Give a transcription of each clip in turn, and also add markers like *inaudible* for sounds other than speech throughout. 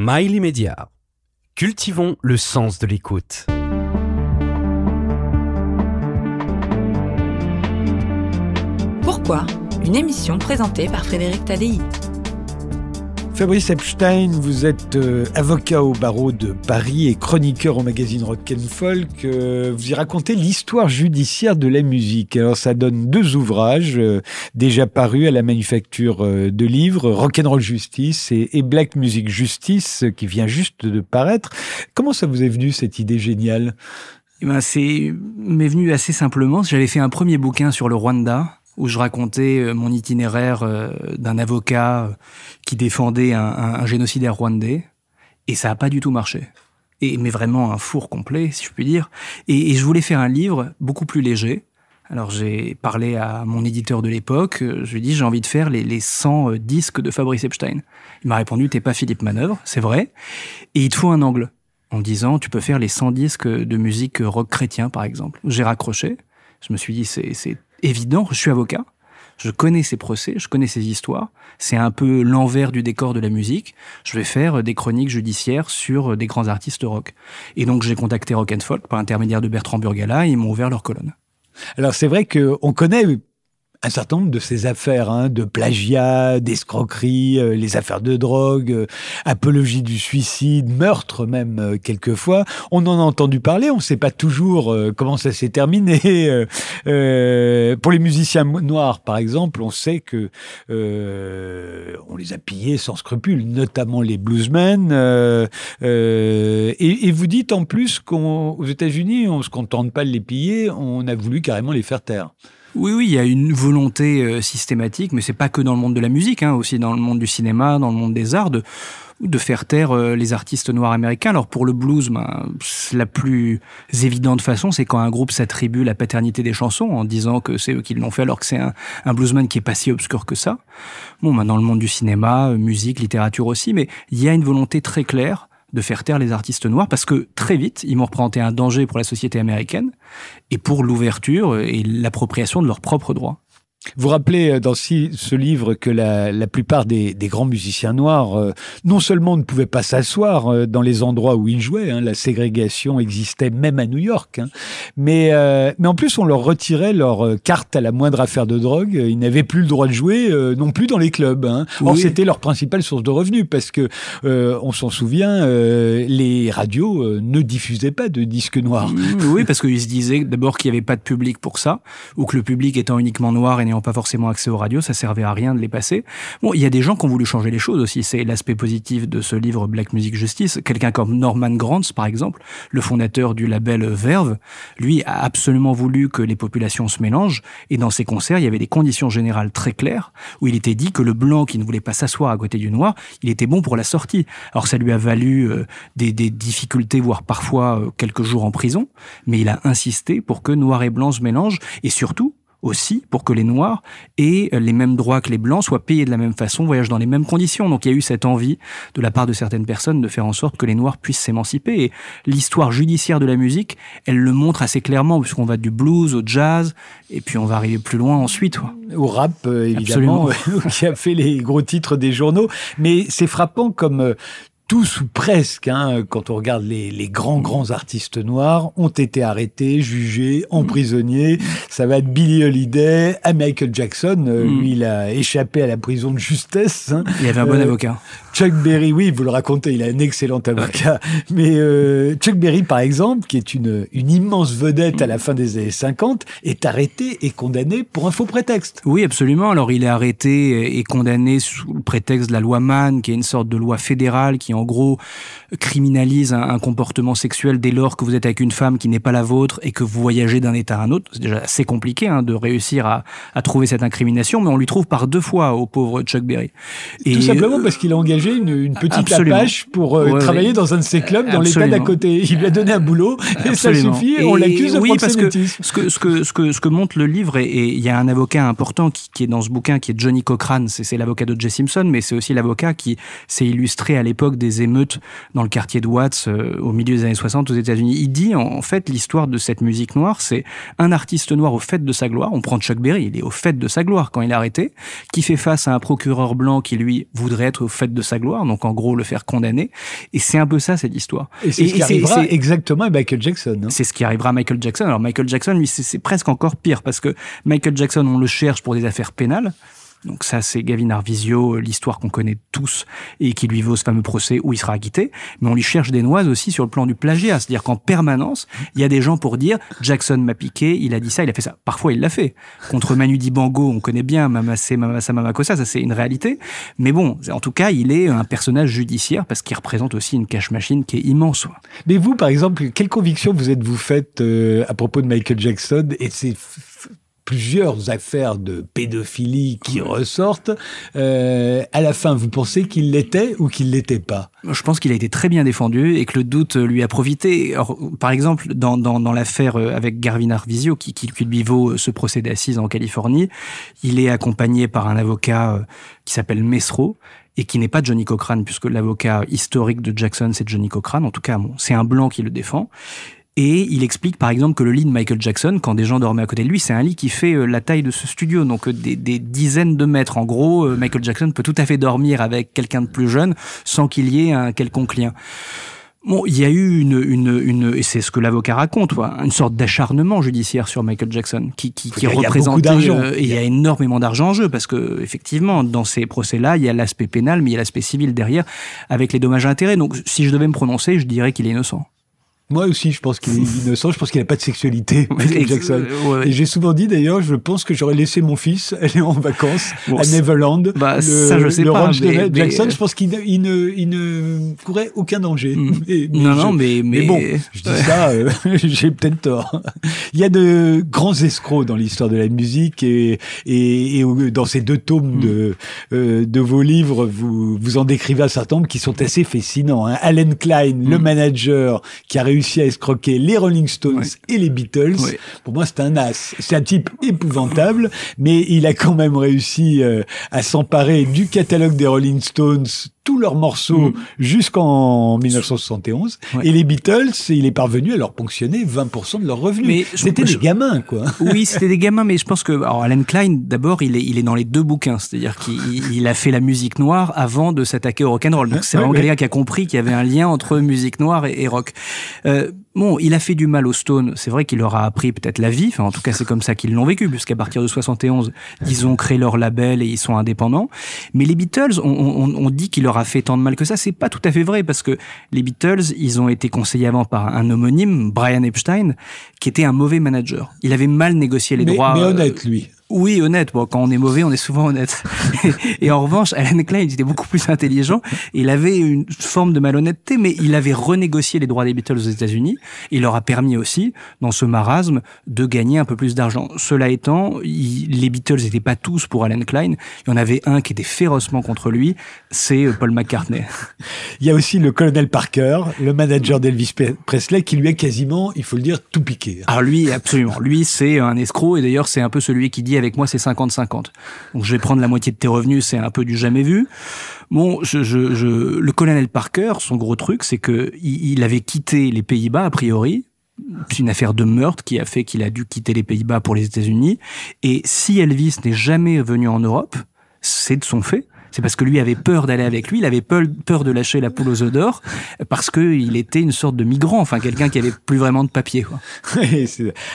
Mail immédiat. Cultivons le sens de l'écoute. Pourquoi Une émission présentée par Frédéric Tadei? Fabrice Epstein, vous êtes euh, avocat au barreau de Paris et chroniqueur au magazine Rock and Folk. Euh, vous y racontez l'histoire judiciaire de la musique. Alors ça donne deux ouvrages euh, déjà parus à la manufacture de livres, Rock and Roll Justice et, et, Black Music Justice, qui vient juste de paraître. Comment ça vous est venu cette idée géniale? Eh ben, c'est m'est venu assez simplement. J'avais fait un premier bouquin sur le Rwanda où je racontais euh, mon itinéraire euh, d'un avocat euh, qui défendait un, génocidaire rwandais, et ça n'a pas du tout marché. Et, mais vraiment un four complet, si je puis dire. Et, je voulais faire un livre beaucoup plus léger. Alors j'ai parlé à mon éditeur de l'époque, je lui ai dit j'ai envie de faire les, les 100 disques de Fabrice Epstein. Il m'a répondu t'es pas Philippe Manœuvre, c'est vrai, et il te faut un angle. En disant tu peux faire les 100 disques de musique rock chrétien par exemple. J'ai raccroché, je me suis dit c'est évident, je suis avocat, je connais ces procès, je connais ces histoires, c'est un peu l'envers du décor de la musique, je vais faire des chroniques judiciaires sur des grands artistes rock. Et donc j'ai contacté Rock and Folk par l'intermédiaire de Bertrand Burgala et ils m'ont ouvert leur colonne. Alors c'est vrai qu'on connaît un certain nombre de ces affaires, hein, de plagiat, d'escroquerie, euh, les affaires de drogue, euh, apologie du suicide, meurtre même euh, quelquefois. On en a entendu parler, on ne sait pas toujours comment ça s'est terminé. pour les musiciens noirs, par exemple, on sait que on les a pillés sans scrupule, notamment les bluesmen. Et, et, vous dites en plus qu'aux États-Unis, on se contente pas de les piller, on a voulu carrément les faire taire. Oui, oui, il y a une volonté euh, systématique, mais c'est pas que dans le monde de la musique, hein, aussi dans le monde du cinéma, dans le monde des arts, de, faire taire euh, les artistes noirs américains. Alors pour le blues, ben, la plus évidente façon, c'est quand un groupe s'attribue la paternité des chansons en disant que c'est eux qui l'ont fait, alors que c'est un, un, bluesman qui est pas si obscur que ça. Bon, ben, dans le monde du cinéma, euh, musique, littérature aussi, mais il y a une volonté très claire de faire taire les artistes noirs parce que très vite, ils m'ont représenté un danger pour la société américaine et pour l'ouverture et l'appropriation de leurs propres droits. Vous rappelez euh, dans ce livre que la, la plupart des, des, grands musiciens noirs, euh, non seulement ne pouvaient pas s'asseoir euh, dans les endroits où ils jouaient, hein, la ségrégation existait même à New York, hein, mais, mais en plus on leur retirait leur carte à la moindre affaire de drogue, ils n'avaient plus le droit de jouer non plus dans les clubs. Hein. Or c'était leur principale source de revenus parce que on s'en souvient, les radios ne diffusaient pas de disques noirs. Oui, parce qu'ils se disaient d'abord qu'il n'y avait pas de public pour ça, ou que le public étant uniquement noir et n'ayant pas forcément accès aux radios, ça servait à rien de les passer. Bon, il y a des gens qui ont voulu changer les choses aussi. C'est l'aspect positif de ce livre Black Music Justice. Quelqu'un comme Norman Granz, par exemple, le fondateur du label Verve, lui a absolument voulu que les populations se mélangent. Et dans ses concerts, il y avait des conditions générales très claires où il était dit que le blanc qui ne voulait pas s'asseoir à côté du noir, il était bon pour la sortie. Alors ça lui a valu euh, des, difficultés, voire parfois euh, quelques jours en prison, mais il a insisté pour que noir et blanc se mélangent et surtout aussi pour que les Noirs aient les mêmes droits que les Blancs, soient payés de la même façon, voyagent dans les mêmes conditions. Donc il y a eu cette envie de la part de certaines personnes de faire en sorte que les Noirs puissent s'émanciper. Et l'histoire judiciaire de la musique, elle le montre assez clairement, puisqu'on va du blues au jazz, et puis on va arriver plus loin ensuite. Au rap, euh, évidemment, *laughs* qui a fait les gros titres des journaux. Mais c'est frappant comme euh, tous ou presque, hein, quand on regarde les, les, grands, grands artistes noirs, ont été arrêtés, jugés, emprisonnés. Ça va de Billy Holiday à Michael Jackson. Euh, mm. Lui, il a échappé à la prison de justesse. Hein. Il avait un bon euh, avocat. Chuck Berry, oui, vous le racontez, il a un excellent avocat. Mais euh, Chuck Berry, par exemple, qui est une, une immense vedette à la fin des années 50, est arrêté et condamné pour un faux prétexte. Oui, absolument. Alors, il est arrêté et condamné sous le prétexte de la loi Mann, qui est une sorte de loi fédérale qui en gros criminalise un, comportement sexuel dès lors que vous êtes avec une femme qui n'est pas la vôtre et que vous voyagez d'un état à un autre. C'est déjà assez compliqué hein, de réussir à, à, trouver cette incrimination, mais on lui trouve par deux fois au pauvre Chuck Berry. Et Tout simplement parce qu'il a engagé une, une petite apache pour euh, travailler dans un de ses clubs dans l'état d'à côté. Il lui a donné un boulot et ça suffit. Et on l'accuse de oui, parce que ce que, ce que ce que ce que montre le livre et il y a un avocat important qui, qui, est dans ce bouquin qui est Johnny Cochrane, c'est l'avocat de Jay Simpson, mais c'est aussi l'avocat qui s'est illustré à l'époque des des émeutes dans le quartier de Watts euh, au milieu des années 60 aux États-Unis. Il dit en fait l'histoire de cette musique noire, c'est un artiste noir au fait de sa gloire. On prend Chuck Berry, il est au fait de sa gloire quand il est arrêté, qui fait face à un procureur blanc qui lui voudrait être au fait de sa gloire, donc en gros le faire condamner. Et c'est un peu ça cette histoire. Et c'est ce qui arrivera exactement à Michael Jackson. C'est ce qui arrivera à Michael Jackson. Alors Michael Jackson, lui, c'est presque encore pire parce que Michael Jackson, on le cherche pour des affaires pénales. Donc ça, c'est Gavin Arvisio, euh, l'histoire qu'on connaît tous et qui lui vaut ce fameux procès où il sera acquitté. Mais on lui cherche des noises aussi sur le plan du plagiat. C'est-à-dire qu'en permanence, il y a des gens pour dire Jackson m'a piqué, il a dit ça, il a fait ça. Parfois, il l'a fait. Contre Manu Dibango, on connaît bien Mamacé, Mamasa, Mamakosa, ça c'est une réalité. Mais bon, en tout cas, il est un personnage judiciaire parce qu'il représente aussi une cash machine qui est immense. Mais vous, par exemple, quelle conviction vous êtes-vous faite euh, à propos de Michael Jackson et ses plusieurs affaires de pédophilie qui ressortent. Euh, à la fin, vous pensez qu'il l'était ou qu'il l'était pas? Je pense qu'il a été très bien défendu et que le doute lui a profité. par exemple, dans, dans, dans l'affaire euh, avec Garvin Arvisio, qui, qui, lui vaut ce procès d'assises en Californie, il est accompagné par un avocat euh, qui s'appelle Mesro et qui n'est pas Johnny Cochrane, puisque l'avocat historique de Jackson, c'est Johnny Cochrane. En tout cas, bon, c'est un blanc qui le défend. Et il explique par exemple que le lit de Michael Jackson, quand des gens dormaient à côté de lui, c'est un lit qui fait euh, la taille de ce studio, donc euh, des, dizaines de mètres. En gros, euh, Michael Jackson peut tout à fait dormir avec quelqu'un de plus jeune sans qu'il y ait un quelconque lien. Bon, il y a eu une, une, une et c'est ce que l'avocat raconte, une sorte d'acharnement judiciaire sur Michael Jackson, qui, qui, qui représente. et il y a énormément d'argent en jeu parce que effectivement, dans ces procès-là, il y a l'aspect pénal, mais il y a l'aspect civil derrière, avec les dommages et intérêts. Donc, si je devais me prononcer, je dirais qu'il est innocent. Moi aussi, je pense qu'il est *laughs* innocent. Je pense qu'il n'a pas de sexualité, Michael Jackson. Et j'ai souvent dit d'ailleurs, je pense que j'aurais laissé mon fils *laughs* aller en vacances à Neverland. Bah, le, ça, je sais le pas. De Jackson, je pense qu'il ne, il ne, il ne courait aucun danger. Mm. *laughs* Mais, non, non, mais, mais, bon, je dis ça, euh, j'ai peut-être tort. Il y a de grands escrocs dans l'histoire de la musique et, et, et, dans ces deux tomes mm. de, euh, de vos livres, vous, vous en décrivez un certain nombre qui sont assez fascinants. Hein. Alan Klein, le mm. manager, qui a réussi réussi à escroquer les Rolling Stones et les Beatles. Pour moi, c'est un as. C'est un type épouvantable, mais il a quand même réussi euh, à s'emparer du catalogue des Rolling Stones tous leurs morceaux mm. jusqu'en 1971. Et les Beatles, il est parvenu à leur ponctionner 20% de leurs revenus. C'était des gamins, quoi. Oui, *laughs* c'était des gamins, mais je pense que alors Alan Klein, d'abord, il est, il est dans les deux bouquins. C'est-à-dire qu'il a fait la musique noire avant de s'attaquer au rock'n'roll. Donc c'est vraiment quelqu'un qui a compris qu'il y avait un lien entre musique noire et, rock. Euh, Bon, il a fait du mal aux Stones. C'est vrai qu'il leur a appris peut-être la vie. Enfin, en tout cas, c'est comme ça qu'ils l'ont vécu, puisqu'à partir de 71, ils ont créé leur label et ils sont indépendants. Mais les Beatles, on, dit qu'il leur a fait tant de mal que ça. C'est pas tout à fait vrai, parce que les Beatles, ils ont été conseillés avant par un homonyme, Brian Epstein, qui était un mauvais manager. Il avait mal négocié les droits. Mais honnête, lui. Oui, honnête. Bon, quand on est mauvais, on est souvent honnête. *laughs* et en revanche, Alan Klein, il était beaucoup plus intelligent. Il avait une forme de malhonnêteté, mais il avait renégocié les droits des Beatles aux États-Unis. Il leur a permis aussi, dans ce marasme, de gagner un peu plus d'argent. Cela étant, les Beatles n'étaient pas tous pour Alan Klein. Il y en avait un qui était férocement contre lui, c'est euh, Paul McCartney. *laughs* Il y a aussi le colonel Parker, le manager d'Elvis Presley, qui lui a quasiment, il faut le dire, tout piqué. Alors lui, absolument. Lui, c'est un escroc, et d'ailleurs, c'est un peu celui qui dit avec moi, c'est 50-50. Donc je vais prendre la moitié de tes revenus, c'est un peu du jamais vu. Bon, je, je, le colonel Parker, son gros truc, c'est que il, avait quitté les Pays-Bas a priori. C'est une affaire de meurtre qui a fait qu'il a dû quitter les Pays-Bas pour les États-Unis. Et si Elvis n'est jamais venu en Europe, c'est de son fait c'est parce que lui avait peur d'aller avec lui, il avait peur, de lâcher la poule aux œufs d'or, parce qu'il était une sorte de migrant, enfin quelqu'un qui avait plus vraiment de papier. Quoi. *laughs*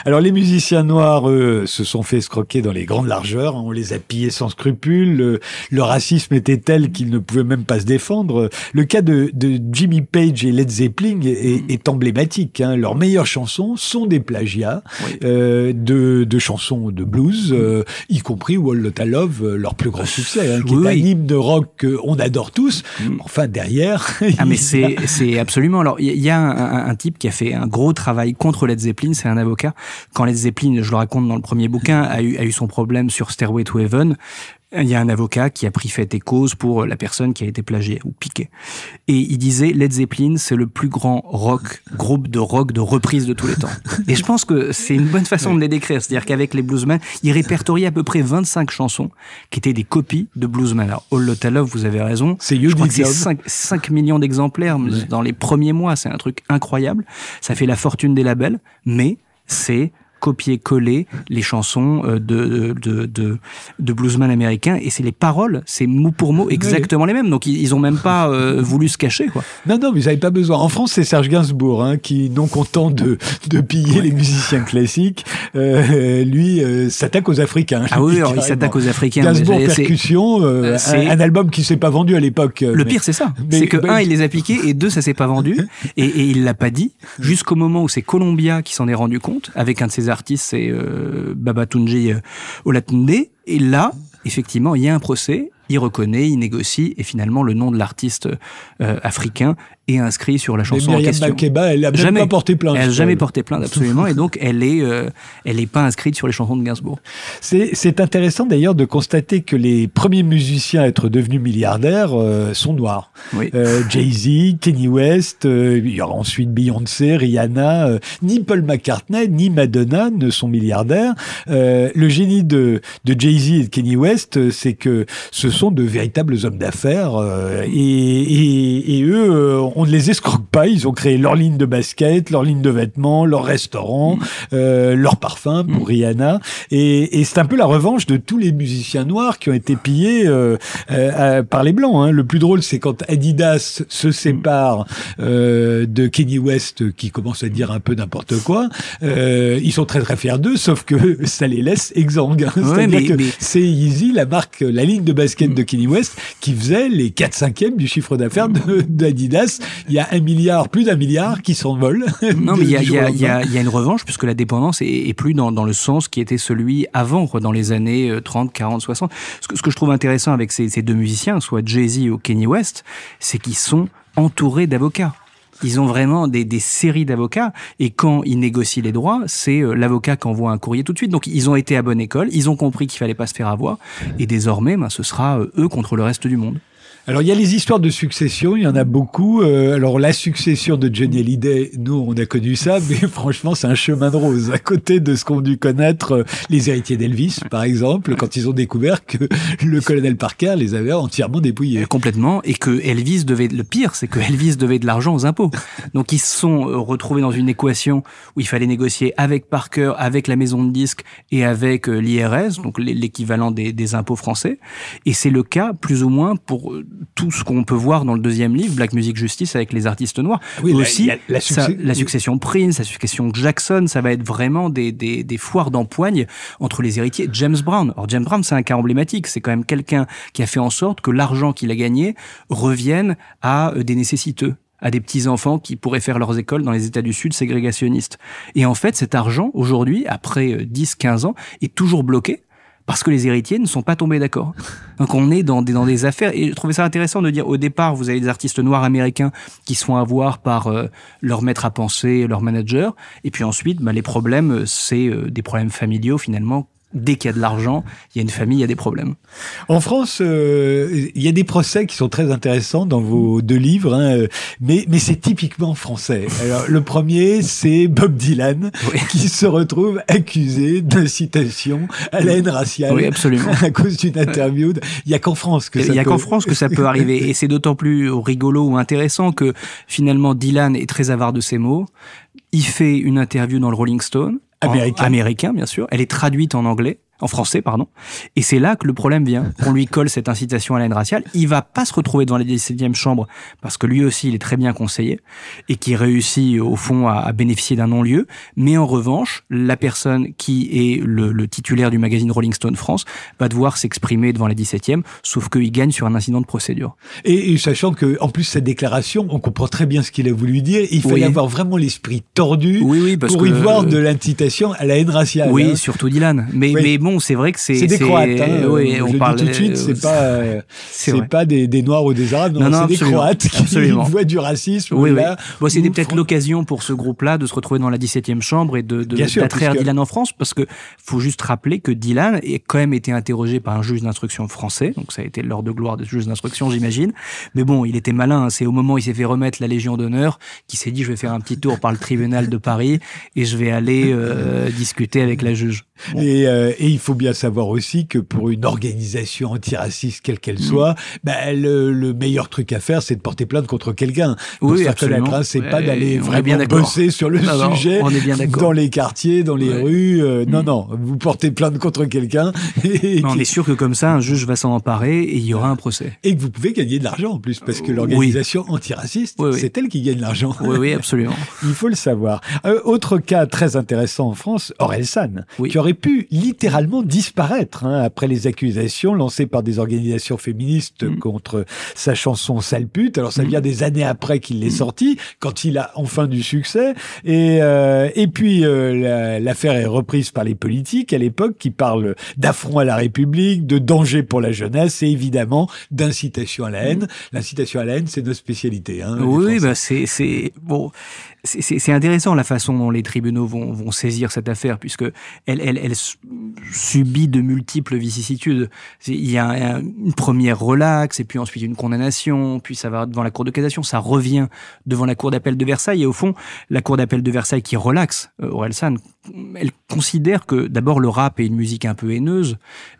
Alors les musiciens noirs, eux, se sont fait escroquer dans les grandes largeurs, hein. on les a pillés sans scrupule, le, racisme était tel qu'ils ne pouvaient même pas se défendre. Le cas de, Jimmy Page et Led Zeppelin est, emblématique. Hein. Leurs meilleures chansons sont des plagiats euh, de, chansons de blues, euh, y compris Wall Lotta Love, euh, leur plus grand succès, hein, qui est un de rock qu'on adore tous. Mm. Enfin, derrière. *laughs* Ah, mais c'est, c'est absolument. Alors, il y, a un, type qui a fait un gros travail contre Led Zeppelin, c'est un avocat. Quand Led Zeppelin, je le raconte dans le premier bouquin, a eu, a eu son problème sur Stairway to Heaven, il y a un avocat qui a pris fait et cause pour la personne qui a été plagiée ou piquée. Et il disait Led Zeppelin, c'est le plus grand rock, groupe de rock de reprise de tous les temps. *laughs* Et je pense que c'est une bonne façon de les décrire. C'est-à-dire qu'avec les bluesmen, il répertoriait à peu près 25 chansons qui étaient des copies de bluesmen. Alors, All Lotta Love, vous avez raison. C'est Je crois que c'est 5, 5 millions d'exemplaires dans les premiers mois. C'est un truc incroyable. Ça fait la fortune des labels, mais c'est copier-coller les chansons euh, de, de, de, de bluesman américains et c'est les paroles, c'est mot pour mot exactement les mêmes. Donc ils, ils ont même pas euh, *laughs* voulu se cacher quoi. Non, non, mais vous n'avez pas besoin. En France, c'est Serge Gainsbourg hein, qui, non content de, de piller les musiciens classiques, euh, lui euh, s'attaque aux Africains. Ah oui, alors, il s'attaque aux Africains. Gainsbourg Percussion, un, c'est- un album qui s'est pas vendu à l'époque. Le mais- pire, c'est ça. C'est que, bah, un, il les a piqués, et deux, ça s'est pas vendu. *laughs* Et, et il l'a pas dit, jusqu'au moment où c'est Columbia qui s'en est rendu compte, avec un de ses artistes, c'est euh, Babatunji euh, Olatunde. Et là, effectivement, il y a un procès, il reconnaît, il négocie, et finalement, le nom de l'artiste euh, africain est inscrit sur la chanson en question. Makeba, elle a Jamais. pas porté plainte. Elle n'a jamais porté plainte, absolument, et donc elle est, euh, elle est pas inscrite sur les chansons de Gainsbourg. C'est intéressant d'ailleurs de constater que les premiers musiciens à être devenus milliardaires euh, sont noirs. Oui. Euh, Jay-Z, Kenny West, euh, il y aura ensuite Beyoncé, Rihanna, euh, ni Paul McCartney, ni Madonna ne sont milliardaires. Euh, le génie de, de Jay-Z et de Kenny West, euh, c'est que ce sont de véritables hommes d'affaires euh, et, et, et eux, euh, on ne les escroque pas. Ils ont créé leur ligne de basket, leur ligne de vêtements, leur restaurant, euh, leur parfum pour Rihanna. Et, et c'est un peu la revanche de tous les musiciens noirs qui ont été pillés euh, euh, par les blancs. Hein. Le plus drôle, c'est quand Adidas se sépare euh, de Kenny West, qui commence à dire un peu n'importe quoi. Euh, ils sont très très fiers d'eux, sauf que *laughs* ça les laisse exsangues. hein. C'est-à-dire mais- c'est Yeezy, la marque, la ligne de basket de Kenny West, qui faisait les 4 cinquièmes du chiffre d'affaires d'Adidas. Il y a un milliard, plus d'un milliard qui s'envolent. *laughs* Non, mais il y a, y, y, y une revanche, puisque la dépendance est, est plus dans, dans le sens qui était celui avant, quoi, dans les années euh, 30, 40, 60. Ce que, ce que je trouve intéressant avec ces, ces deux musiciens, soit Jay-Z ou Kenny West, c'est qu'ils sont entourés d'avocats. Ils ont vraiment des, des séries d'avocats et quand ils négocient les droits, c'est euh, l'avocat qui envoie un courrier tout de suite. Donc ils ont été à bonne école, ils ont compris qu'il fallait pas se faire avoir et désormais, ben, ce sera euh, eux contre le reste du monde. Alors, il y a les histoires de succession, il y en a beaucoup. Euh, alors, la succession de Johnny Hallyday, nous, on a connu ça, mais *laughs* franchement, c'est un chemin de rose. À côté de ce qu'ont dû connaître euh, les héritiers d'Elvis, par exemple, quand ils ont découvert que *laughs* le colonel Parker les avait entièrement dépouillés. Complètement, et que Elvis devait, le pire, c'est que Elvis devait de l'argent aux impôts. Donc ils se sont euh, retrouvés dans une équation où il fallait négocier avec Parker, avec la maison de disques et avec euh, l'IRS, donc l'é- l'équivalent des, impôts français. Et c'est le cas, plus ou moins, pour euh, tout ce qu'on peut voir dans le deuxième livre, Black Music Justice, avec les artistes noirs. Oui, la- Aussi, la ça- la succession Prince, la succession Jackson, ça va être vraiment des, des, des foires d'empoigne entre les héritiers. James Brown. Alors James Brown, c'est un cas emblématique. C'est quand même quelqu'un qui a fait en sorte que l'argent qu'il a gagné revienne à euh, des nécessiteux à des petits-enfants qui pourraient faire leurs écoles dans les États du Sud ségrégationnistes. Et en fait, cet argent, aujourd'hui, après euh, 10-15 ans, est toujours bloqué parce que les héritiers ne sont pas tombés d'accord. Donc on est dans des, affaires, et je trouvais ça intéressant de dire, au départ, vous avez des artistes noirs américains qui se font avoir par euh, leur maître à penser, leur manager, et puis ensuite, bah, les problèmes, c'est euh, des problèmes familiaux finalement. Dès qu'il y a de l'argent, il y a une famille, il y a des problèmes. En France, euh, il y a des procès qui sont très intéressants dans vos deux livres, hein, euh, mais, mais c'est typiquement français. Alors, le premier, c'est Bob Dylan, Oui. qui se retrouve accusé d'incitation à la haine raciale Oui, absolument. *laughs* à cause d'une interview. Il n'y a qu'en France que ça Il n'y a peut- qu'en France que ça peut arriver. Et c'est d'autant plus rigolo ou intéressant que finalement Dylan est très avare de ses mots. Il fait une interview dans le Rolling Stone. Américain, bien sûr. Elle est traduite en anglais. En français, pardon. Et c'est là que le problème vient. On lui colle cette incitation à la haine raciale. Il va pas se retrouver dans la 17e chambre parce que lui aussi, il est très bien conseillé et qui réussit, au fond, à, à bénéficier d'un non-lieu. Mais en revanche, la personne qui est le, le titulaire du magazine Rolling Stone France va devoir s'exprimer devant la 17e, sauf qu'il gagne sur un incident de procédure. Et, et sachant que, en plus, cette déclaration, on comprend très bien ce qu'il a voulu dire. Il fallait Oui. avoir vraiment l'esprit tordu Oui, oui, parce pour que y voir de l'incitation à la haine raciale. Oui, hein. surtout Dylan. Mais, mais bon, c'est vrai que c'est. C'est des Croates. Hein, oui, on parle tout de suite. C'est pas, *laughs* c'est pas des, des, Noirs ou des Arabes. Non, non, c'est des Croates qui *laughs* voient du racisme. Oui, là, Bon, c'était peut-être l'occasion pour ce groupe-là de se retrouver dans la 17e chambre et de d'attraire Dylan en France, parce que faut juste rappeler que Dylan a quand même été interrogé par un juge d'instruction français, donc ça a été l'heure de gloire de ce juge d'instruction, j'imagine. Mais bon, il était malin. Hein. C'est au moment où il s'est fait remettre la Légion d'honneur qu'il s'est dit je vais faire un petit tour par le tribunal de Paris et je vais aller euh, discuter avec la juge. Et, euh, et, il faut bien savoir aussi que pour une organisation antiraciste, quelle qu'elle mm. soit, bah, le, meilleur truc à faire, c'est de porter plainte contre quelqu'un. Oui, absolument. Hein, c'est pas d'aller vraiment bosser sur le sujet on est bien dans les quartiers, dans les rues. Euh, non, mm. non, vous portez plainte contre quelqu'un. *laughs* on est sûr que comme ça, un juge va s'en emparer et il y aura un procès. Et que vous pouvez gagner de l'argent en plus, parce que l'organisation antiraciste, c'est elle qui gagne l'argent. Oui, oui, absolument. *laughs* il faut le savoir. Euh, autre cas très intéressant en France, Orelsan, qui aurait pu littéralement disparaître hein, après les accusations lancées par des organisations féministes mm. contre sa chanson Sale pute. Alors ça mm. vient des années après qu'il l'ait mm. sorti, quand il a enfin du succès. Et, euh, et puis euh, l'affaire est reprise par les politiques à l'époque qui parlent d'affront à la République, de danger pour la jeunesse et évidemment d'incitation à la haine. L'incitation à la haine, c'est notre spécialité. Hein, oui, bah c'est bon c'est intéressant la façon dont les tribunaux vont, saisir cette affaire, puisque elle, subit de multiples vicissitudes. Il y a une première relaxe, et puis ensuite une condamnation, puis ça va devant la Cour de cassation, ça revient devant la Cour d'appel de Versailles, et au fond, la Cour d'appel de Versailles qui relaxe euh, Orelsan, elle considère que d'abord le rap est une musique un peu haineuse,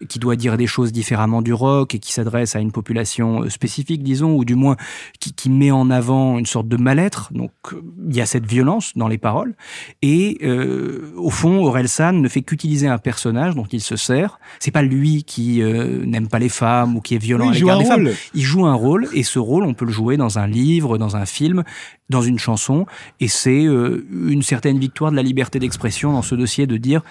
qui doit dire des choses différemment du rock, et qui s'adresse à une population euh, spécifique, disons, ou du moins qui, qui met en avant une sorte de mal-être. Donc il y a cette violence dans les paroles. Et euh, au fond, Orelsan ne fait qu'utiliser un personnage dont il se sert. C'est pas lui qui euh, n'aime pas les femmes ou qui est violent à l'égard des femmes. Il joue un rôle et ce rôle, on peut le jouer dans un livre, dans un film, dans une chanson. Et c'est euh, une certaine victoire de la liberté d'expression dans ce dossier de dire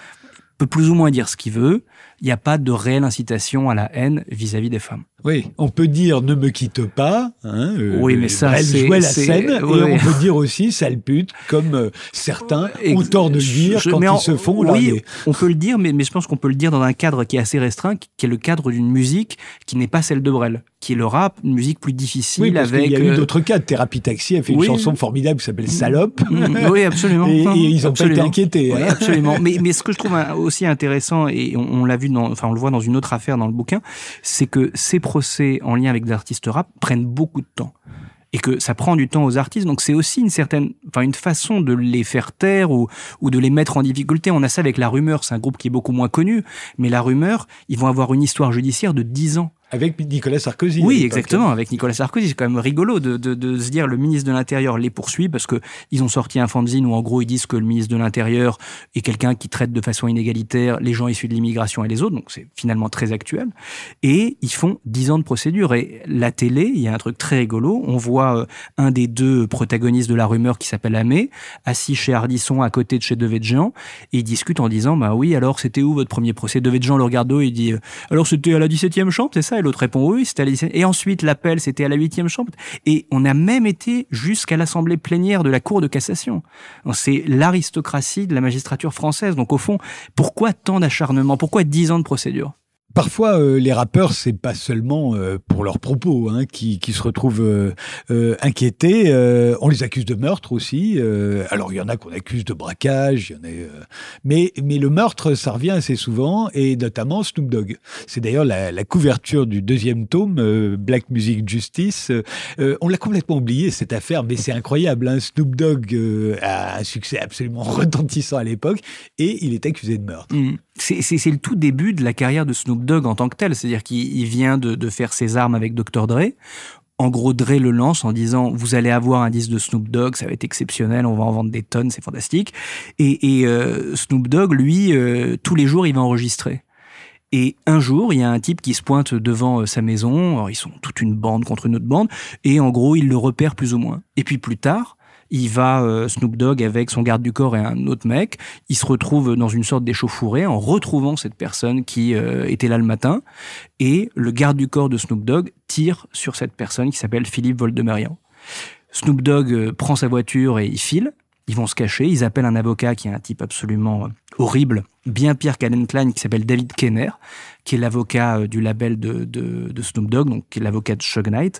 peut plus ou moins dire ce qu'il veut. Il n'y a pas de réelle incitation à la haine vis à -vis des femmes. Oui, on peut dire ne me quitte pas. Hein, euh, oui, mais ça, elle jouait la scène. et on peut dire aussi sale pute, comme euh, certains *laughs* ont tort de le dire quand ils se font. Oui, on peut le dire, mais, mais je pense qu'on peut le dire dans un cadre qui est assez restreint, qui est le cadre d'une musique qui n'est pas celle de Brel, qui est le rap, une musique plus difficile. Oui, parce avec. Il y a eu euh, d'autres cas. Thérapie Taxi a fait une chanson formidable qui s'appelle Salope. Mm, oui, absolument. *laughs* et, ils ont pas été inquiétés. Hein. absolument. *laughs* mais, mais ce que je trouve aussi intéressant, et on, on l'a vu, enfin on le voit dans une autre affaire dans le bouquin, c'est que ces procès en lien avec des artistes rap prennent beaucoup de temps et que ça prend du temps aux artistes. Donc c'est aussi une certaine, enfin une façon de les faire taire ou, ou de les mettre en difficulté. On a ça avec La Rumeur, c'est un groupe qui est beaucoup moins connu, mais La Rumeur, ils vont avoir une histoire judiciaire de 10 ans. Avec Nicolas Sarkozy. Oui, exactement, avec Nicolas Sarkozy. C'est quand même rigolo de, de, de, se dire le ministre de l'Intérieur les poursuit parce que ils ont sorti un fanzine où en gros ils disent que le ministre de l'Intérieur est quelqu'un qui traite de façon inégalitaire les gens issus de l'immigration et les autres, donc c'est finalement très actuel. Et ils font dix ans de procédure. Et la télé, il y a un truc très rigolo. On voit euh, un des deux protagonistes de la rumeur qui s'appelle Amé, assis chez Ardisson à côté de chez Devedjian, et ils discutent en disant bah oui alors c'était où votre premier procès? Devedjian le regarde et il dit alors c'était à la 17e chambre, c'est ça? L'autre répond oui, c'était à la Et ensuite, l'appel, c'était à la huitième chambre. Et on a même été jusqu'à l'assemblée plénière de la Cour de cassation. C'est l'aristocratie de la magistrature française. Donc au fond, pourquoi tant d'acharnement? Pourquoi dix ans de procédure? Parfois, euh, les rappeurs, c'est pas seulement euh, pour leurs propos hein, qui, qui, se retrouvent euh, inquiétés. on les accuse de meurtre aussi. alors, il y en a qu'on accuse de braquage. Y en a, mais, mais le meurtre, ça revient assez souvent, et notamment Snoop Dogg. C'est d'ailleurs la, la, couverture du deuxième tome, Black Music Justice. on l'a complètement oublié cette affaire, mais c'est incroyable. Hein. Snoop Dogg a un succès absolument *laughs* retentissant à l'époque, et il est accusé de meurtre. Mmh c'est le tout début de la carrière de Snoop Dogg en tant que tel. C'est-à-dire qu'il vient de, faire ses armes avec Dr. Dre. En gros, Dre le lance en disant vous allez avoir un disque de Snoop Dogg, ça va être exceptionnel, on va en vendre des tonnes, c'est fantastique. Et, euh, Snoop Dogg, lui, euh, tous les jours, il va enregistrer. Et un jour, il y a un type qui se pointe devant euh, sa maison. ils sont toute une bande contre une autre bande, et en gros, il le repère plus ou moins. Et puis plus tard, il va euh, Snoop Dogg avec son garde du corps et un autre mec. Il se retrouve dans une sorte d'échauffourée en retrouvant cette personne qui euh, était là le matin. Et le garde du corps de Snoop Dogg tire sur cette personne qui s'appelle Philippe Voldemarian. Snoop Dogg euh, prend sa voiture et il file. Ils vont se cacher. Ils appellent un avocat qui est un type absolument horrible bien pire qu'Alan Klein, qui s'appelle David Kenner, qui est l'avocat du label de, de, Snoop Dogg, donc qui est l'avocat de Suge Knight.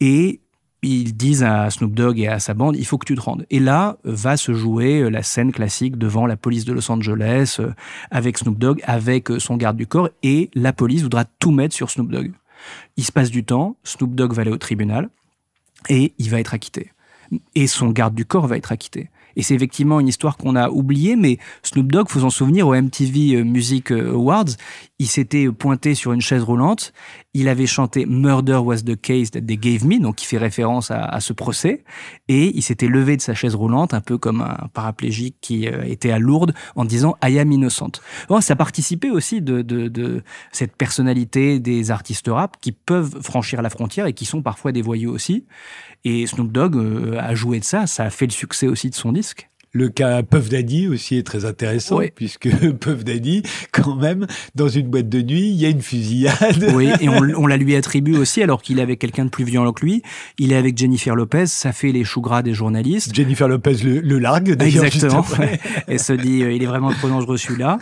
Et ils disent à Snoop Dogg et à sa bande, il faut que tu te rendes. Et là, va se jouer euh, la scène classique devant la police de Los Angeles, euh, avec Snoop Dogg, avec son garde du corps, et la police voudra tout mettre sur Snoop Dogg. Il se passe du temps, Snoop Dogg va aller au tribunal, et il va être acquitté. Et son garde du corps va être acquitté. Et c'est effectivement une histoire qu'on a oubliée, mais Snoop Dogg, s'en souvenir, au MTV euh, Music euh, Awards, il s'était pointé sur une chaise roulante, il avait chanté Murder was the case that they gave me, donc qui fait référence à, ce procès, et il s'était levé de sa chaise roulante, un peu comme un paraplégique qui euh, était à Lourdes, en disant I am innocent. Bon, ça participait aussi de, de cette personnalité des artistes rap qui peuvent franchir la frontière et qui sont parfois des voyous aussi. Et Snoop Dogg a joué de ça, ça a fait le succès aussi de son disque. Le cas Puff Daddy aussi est très intéressant, puisque *laughs* Puff Daddy, quand même, dans une boîte de nuit, il y a une fusillade. Oui, et *laughs* on, la lui attribue aussi, alors qu'il est avec quelqu'un de plus violent que lui. Il est avec Jennifer Lopez, ça fait les choux gras des journalistes. Jennifer Lopez le, largue, d'ailleurs. Exactement. Et se dit, euh, il est vraiment trop dangereux celui-là.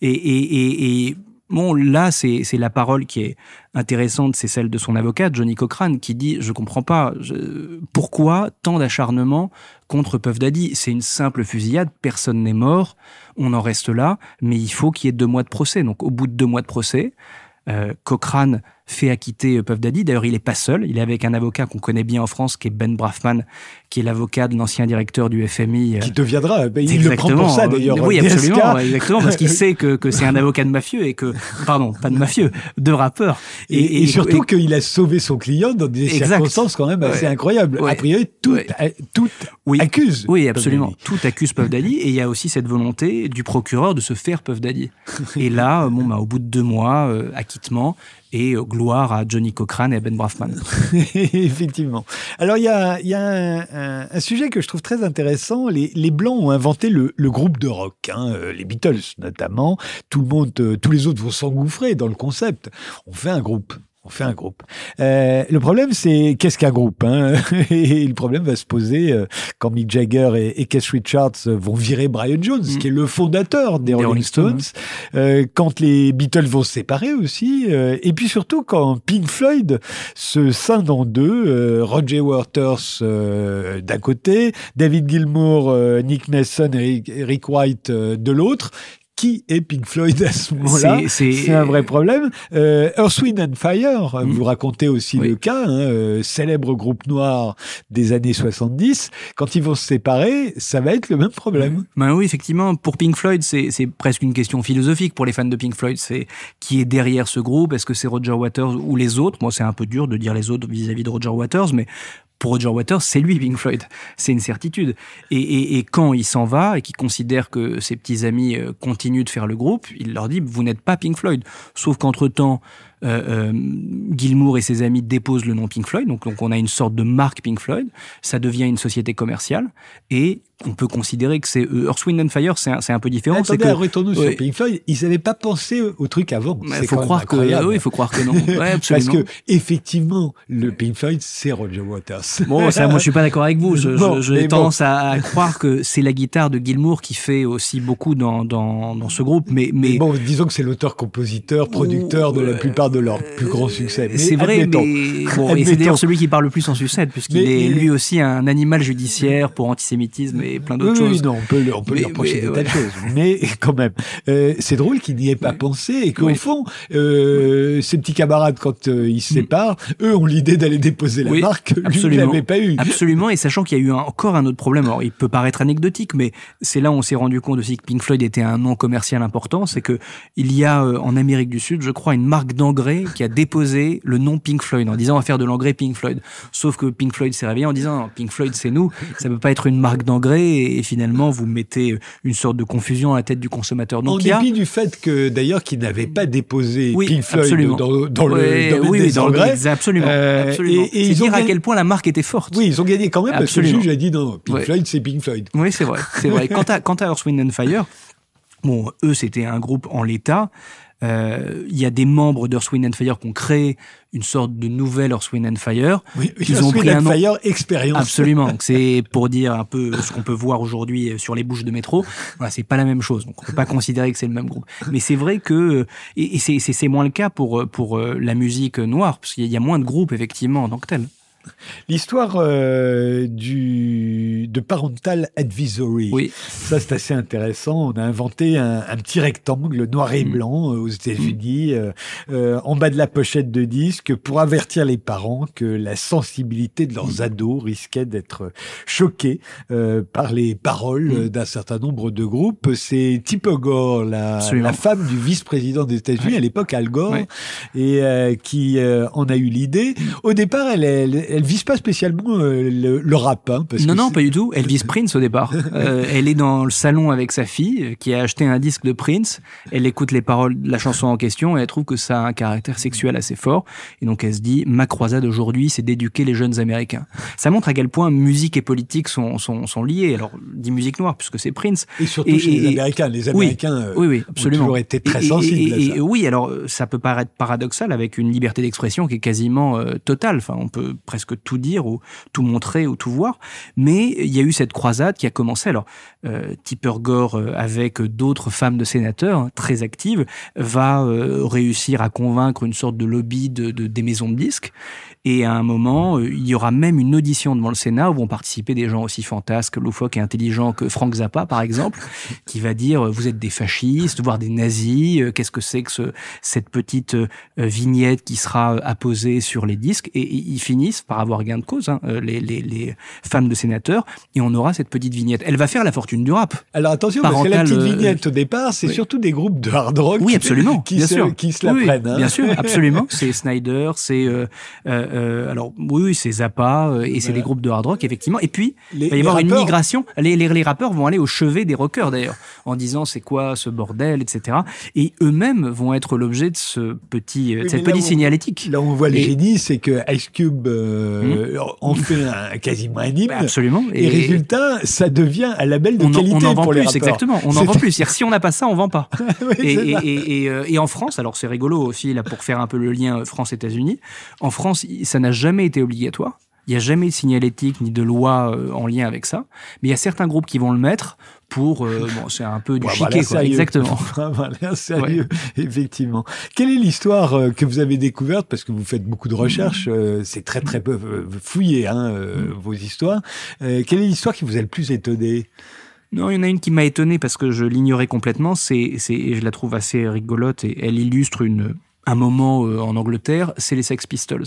Et, et, et Bon, là, c'est la parole qui est intéressante, c'est celle de son avocat, Johnny Cochrane, qui dit Je comprends pas, pourquoi tant d'acharnement contre Daddy? C'est une simple fusillade, personne n'est mort, on en reste là, mais il faut qu'il y ait deux mois de procès. Donc, au bout de deux mois de procès, euh, Cochrane fait acquitter Puff Daddy. D'ailleurs, il n'est pas seul. Il est avec un avocat qu'on connaît bien en France, qui est Ben Brafman, qui est l'avocat de l'ancien directeur du FMI. Euh, qui deviendra. Ben, il le prend pour ça, d'ailleurs. Oui, absolument, exactement, parce qu'il *laughs* sait que, que c'est un avocat de mafieux et que, pardon, pas de mafieux, de rappeur. Et, surtout qu'il a sauvé son client dans des circonstances quand même assez incroyables. A priori, tout, tout oui. accuse. Oui, absolument. Tout accuse Puff Daddy. Et il y a aussi cette volonté du procureur de se faire Puff Daddy. Et là, bon, bah, au bout de deux mois, euh, acquittement, et euh, gloire à Johnny Cochrane et Ben Brafman. *laughs* Effectivement. Alors il y a, un, sujet que je trouve très intéressant. Les, Blancs ont inventé le, le groupe de rock, hein, euh, les Beatles notamment. Tout le monde, euh, tous les autres vont s'engouffrer dans le concept. On fait un groupe. On fait un groupe. Euh, le problème, c'est qu'est-ce qu'un groupe hein *laughs* Et le problème va se poser euh, quand Mick Jagger et, et, Keith Richards vont virer Brian Jones, mm. qui est le fondateur des, Rolling, Stones, euh, quand les Beatles vont se séparer aussi, euh, et puis surtout quand Pink Floyd se scinde en deux, euh, Roger Waters d'un côté, David Gilmour, Nick Mason et Eric White de l'autre, qui est Pink Floyd à ce moment-là C'est un vrai problème. Euh, Earth, Wind and Fire, mm. vous racontez aussi le cas, hein, euh, célèbre groupe noir des années 70. Quand ils vont se séparer, ça va être le même problème. Ben oui, effectivement. Pour Pink Floyd, c'est presque une question philosophique pour les fans de Pink Floyd. C'est qui est derrière ce groupe? Est-ce que c'est Roger Waters ou les autres? Moi, c'est un peu dur de dire les autres vis à -vis de Roger Waters, mais pour Roger Waters, c'est lui Pink Floyd. C'est une certitude. Et, quand il s'en va et qu'il considère que ses petits amis euh, continuent de faire le groupe, il leur dit vous n'êtes pas Pink Floyd. Sauf qu'entre temps, euh, euh, Gilmour et ses amis déposent le nom Pink Floyd, donc, donc on a une sorte de marque Pink Floyd, ça devient une société commerciale, et on peut considérer que c'est euh, Earth, Wind and Fire, c'est un, un, peu différent. Attendez, que, retournons sur Pink Floyd, ils n'avaient pas pensé au truc avant. Il faut croire que, oui, il faut croire que non. *laughs* Ouais, Parce que effectivement, le Pink Floyd, c'est Roger Waters. Bon, ça, moi, je suis pas d'accord avec vous. J'ai je, je, tendance à, croire que c'est la guitare de Gilmour qui fait aussi beaucoup dans, dans, dans ce groupe, mais, mais, bon, disons que c'est l'auteur-compositeur, producteur de la plupart de leurs plus grands succès. C'est vrai, mais bon, et c'est d'ailleurs celui qui parle le plus en sucette, puisqu'il est lui aussi un animal judiciaire pour antisémitisme et plein d'autres choses. Oui, non, on peut, on peut lui reprocher des tas de choses. Mais *laughs* quand même, euh, c'est drôle qu'il n'y ait pas pensé et qu'au fond, euh, ses petits camarades, quand euh, ils se mm. séparent, eux ont l'idée d'aller déposer la marque, lui ne l'avait pas eu. Absolument, et sachant qu'il y a eu encore un autre problème, alors il peut paraître anecdotique, mais c'est là où on s'est rendu compte aussi que Pink Floyd était un nom commercial important, c'est que il y a en Amérique du Sud, je crois, une marque d'engrais qui a déposé le nom Pink Floyd en disant on va faire de l'engrais Pink Floyd. Sauf que Pink Floyd s'est réveillé en disant Pink Floyd c'est nous, ça peut pas être une marque d'engrais et, finalement vous mettez une sorte de confusion à la tête du consommateur. Donc, en dépit du fait que d'ailleurs qu'ils n'avaient pas déposé Pink Floyd dans, dans, le oui, des engrais. absolument. Euh, Et, ils dire à quel point la marque était forte. Oui, ils ont gagné quand même parce que le juge a dit non, Pink Floyd c'est Pink Floyd. Oui, c'est vrai, c'est vrai. *laughs* Quant à, quant à Earth, Wind and Fire, bon, eux c'était un groupe en l'état. Euh, il y a des membres d'Earth, Wind and Fire qui ont créé une sorte de nouvelle Earth, Wind and Fire. Oui, Ils Earth, ont Wind pris un and Fire expérience. Absolument. *laughs* C'est pour dire un peu ce qu'on peut voir aujourd'hui sur les bouches de métro. Voilà, c'est pas la même chose. Donc on peut pas considérer que c'est le même groupe. Mais c'est vrai que et, et c'est- moins le cas pour pour euh, la musique noire parce qu'il y a moins de groupes effectivement en tant que tel. *laughs* L'histoire euh, du de Parental Advisory. Oui. Ça, c'est assez intéressant. On a inventé un, un petit rectangle noir et Mm. blanc euh, aux États-Unis, euh, euh, en bas de la pochette de disque, pour avertir les parents que la sensibilité de Mm. leurs ados risquait d'être choquée euh, par les paroles Mm. d'un certain nombre de groupes. C'est Tipper Gore, la, femme du vice-président des États-Unis Ouais. à l'époque, Al Gore, Ouais. et qui en a eu l'idée. Au départ, elle, elle, elle vise pas spécialement euh, le, le rap, hein, parce non, que non, pas du tout. Elvis *laughs* Prince au départ. Euh, elle est dans le salon avec sa fille euh, qui a acheté un disque de Prince. Elle écoute les paroles de la chanson en question et elle trouve que ça a un caractère sexuel assez fort. Et donc elle se dit, ma croisade aujourd'hui, c'est d'éduquer les jeunes Américains. Ça montre à quel point musique et politique sont, sont, sont liées. Alors, dit musique noire puisque c'est Prince. Et surtout Et- chez les et- Américains. Les Américains oui, oui, ont toujours été très Et- sensibles à ça. oui, alors ça peut paraître paradoxal avec une liberté d'expression qui est quasiment euh, totale. Enfin, on peut presque tout dire ou tout montrer ou tout voir. Mais il y a eu cette croisade qui a commencé. Alors, euh, Tipper Gore, euh, avec d'autres femmes de sénateurs hein, très actives, va euh, réussir à convaincre une sorte de lobby de, de- des maisons de disques. Et à un moment, euh, il y aura même une audition devant le Sénat où vont participer des gens aussi fantasques, loufoques et intelligents que Frank Zappa, par exemple, *laughs* qui va dire euh, vous êtes des fascistes, voire des nazis. euh, Qu'est-ce que c'est que ce, cette petite vignette qui sera apposée sur les disques? Et, ils finissent par avoir gain de cause, hein, les, les, les femmes de sénateurs, et on aura cette petite vignette. Elle va faire la fortune du rap. Alors attention, parce que la petite vignette au départ, c'est oui. surtout des groupes de hard rock Oui, absolument, qui, bien se, sûr. qui se la Oui, oui, prennent. hein. Bien sûr, absolument. *laughs* C'est Snyder, c'est euh, euh, euh, alors oui, c'est Zappa euh, et c'est Voilà. des groupes de hard rock effectivement. Et puis Les- il va les y avoir une migration. Les, les, les rappeurs vont aller au chevet des rockers d'ailleurs, en disant c'est quoi ce bordel, etc. Et eux-mêmes vont être l'objet de ce petit, Oui, cette petite signalétique. Là, on voit le Et- génie, c'est que Ice Cube euh, en fait un, quasiment un hymne. Absolument. Et, résultat, ça devient un label de on en, qualité on en vend pour les plus, rappeurs. exactement. On en vend plus. C'est-à-dire, si on n'a pas ça, on vend pas. *laughs* Oui, et, et, et, et, euh, et en France, alors c'est rigolo aussi là pour faire un peu le lien France-États-Unis. En France, ça n'a jamais été obligatoire. Il n'y a jamais de signalétique ni de loi euh, en lien avec ça. Mais il y a certains groupes qui vont le mettre pour. euh, *laughs* bon, c'est un peu du avoir chiquet, quoi. sérieux. Exactement. *laughs* Sérieux, effectivement. Quelle est l'histoire euh, que vous avez découverte? Parce que vous faites beaucoup de recherches, c'est très très peu fouillé, hein, euh, vos histoires. Quelle est l'histoire qui vous a le plus étonné? Non, il y en a une qui m'a étonné parce que je l'ignorais complètement. C'est, c'est, et je la trouve assez rigolote et elle illustre une, un moment en Angleterre. C'est les Sex Pistols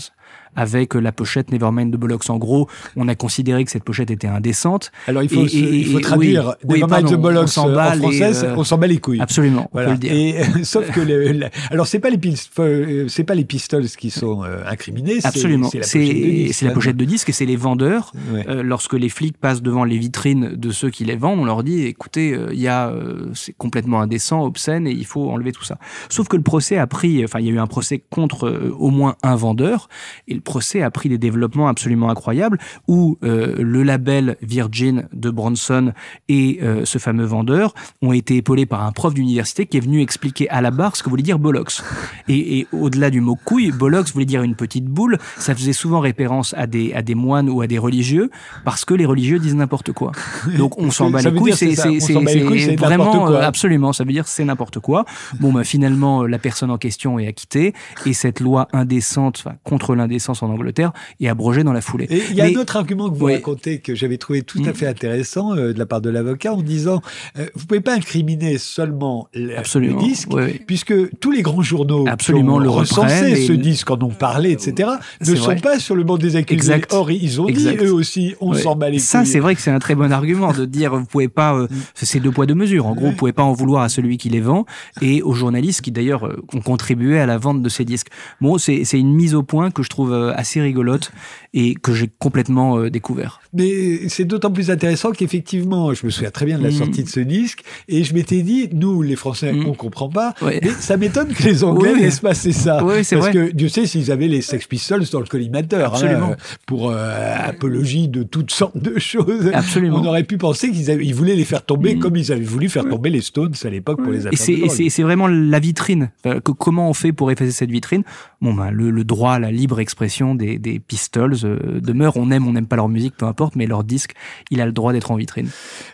avec la pochette Nevermind de Bollocks. En gros, on a considéré que cette pochette était indécente. Alors il faut, Et- se- et- il faut et- traduire oui, Nevermind the Bollocks en les, français, euh, on s'en bat les couilles. Absolument, Voilà. on peut le dire. Et euh, *laughs* sauf que le, la- alors c'est pas les euh, c'est pas les pistols qui sont euh, incriminés, c'est- Absolument. c'est la pochette de disque, c'est la pochette de disque et c'est les vendeurs. Ouais. Euh, lorsque les flics passent devant les vitrines de ceux qui les vendent, on leur dit écoutez, il y a, c'est complètement indécent, obscène et il faut enlever tout ça. Sauf que le procès a pris, enfin, il y a eu un procès contre au moins un vendeur et le procès a pris des développements absolument incroyables où euh, le label Virgin de Bronson et euh, ce fameux vendeur ont été épaulés par un prof d'université qui est venu expliquer à la barre ce que voulait dire Bollocks. Et, et au-delà du mot couille, Bollocks voulait dire une petite boule. Ça faisait souvent référence à des, à des moines ou à des religieux parce que les religieux disent n'importe quoi. Donc on s'en bat les couilles. c'est vraiment quoi. euh, absolument. Ça veut dire c'est n'importe quoi. Bon, bah, finalement, la personne en question est acquittée et cette loi indécente, enfin, contre l'indécence en Angleterre, est abrogée dans la foulée. Et il y a Mais- un autre argument que vous Oui. racontez que j'avais trouvé tout à Mm. fait intéressant euh, de la part de l'avocat en disant euh, vous pouvez pas incriminer seulement le, disque Oui, oui. puisque tous les grands journaux Absolument, qui ont le recensé et ce disque en ont parlé etc ne sont vrai. pas sur le banc des accusés. Exact. Or ils ont Exact. dit eux aussi on s'en bat les Ça, c'est vrai que c'est un très bon argument de dire vous pouvez pas. euh, c'est deux poids deux mesures. En gros, vous pouvez pas en vouloir à celui qui les vend et aux journalistes qui d'ailleurs euh, ont contribué à la vente de ces disques. Bon, c'est c'est une mise au point que je trouve euh, assez rigolote et que j'ai complètement euh, découvert. Mais c'est d'autant plus intéressant qu'effectivement, je me souviens très bien de la Mm. sortie de ce disque, et je m'étais dit, nous, les Français, Mm. on comprend pas, Ouais. mais ça m'étonne que les Anglais Oui. laissent passer ça. Oui, c'est Parce vrai. que Dieu sait s'ils avaient les Sex Pistols dans le collimateur, hein, Absolument. euh, pour euh, apologie de toutes sortes de choses. Absolument. On aurait pu penser qu'ils avaient- ils voulaient les faire tomber Mm. comme ils avaient voulu faire tomber les Stones à l'époque pour les Et affaires c'est, vraiment la vitrine. Enfin, que- comment on fait pour effacer cette vitrine? Bon, ben, le, le droit à la libre expression des, des Pistols euh, demeure. On aime, on n'aime pas leur musique, peu importe, mais leur disque, il a le droit d'être en vitrine.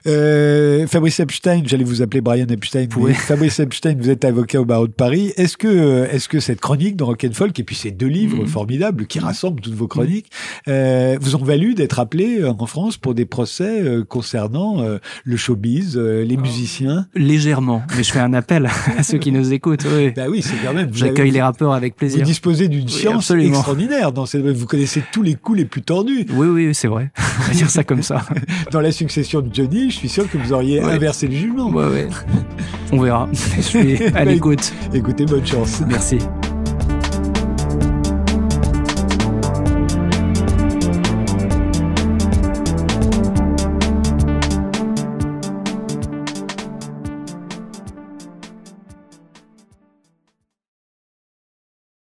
Euh, Fabrice Epstein, j'allais vous appeler Brian Epstein. Oui. Fabrice Epstein, vous êtes avocat au barreau de Paris. Est-ce que, euh, est-ce que cette chronique dans Rock'n'Folk et puis ces deux livres Mhm. formidables qui rassemblent toutes vos chroniques euh, vous ont valu d'être appelé en France pour des procès concernant le showbiz, les musiciens? Légèrement, mais je fais un appel *laughs* à ceux qui nous écoutent. Oui. Bah oui, c'est quand même. vous J'accueille les rappeurs avec Vous plaisir. disposez d'une science absolument. extraordinaire. Dans cette... Vous connaissez tous les coups les plus tordus. Oui, oui, c'est vrai. *laughs* On va dire ça comme ça. *laughs* Dans la succession de Johnny, je suis sûr que vous auriez Ouais. inversé le jugement. Ouais, ouais. On verra. *laughs* Je suis à l'écoute. Écoutez, bonne chance. Merci.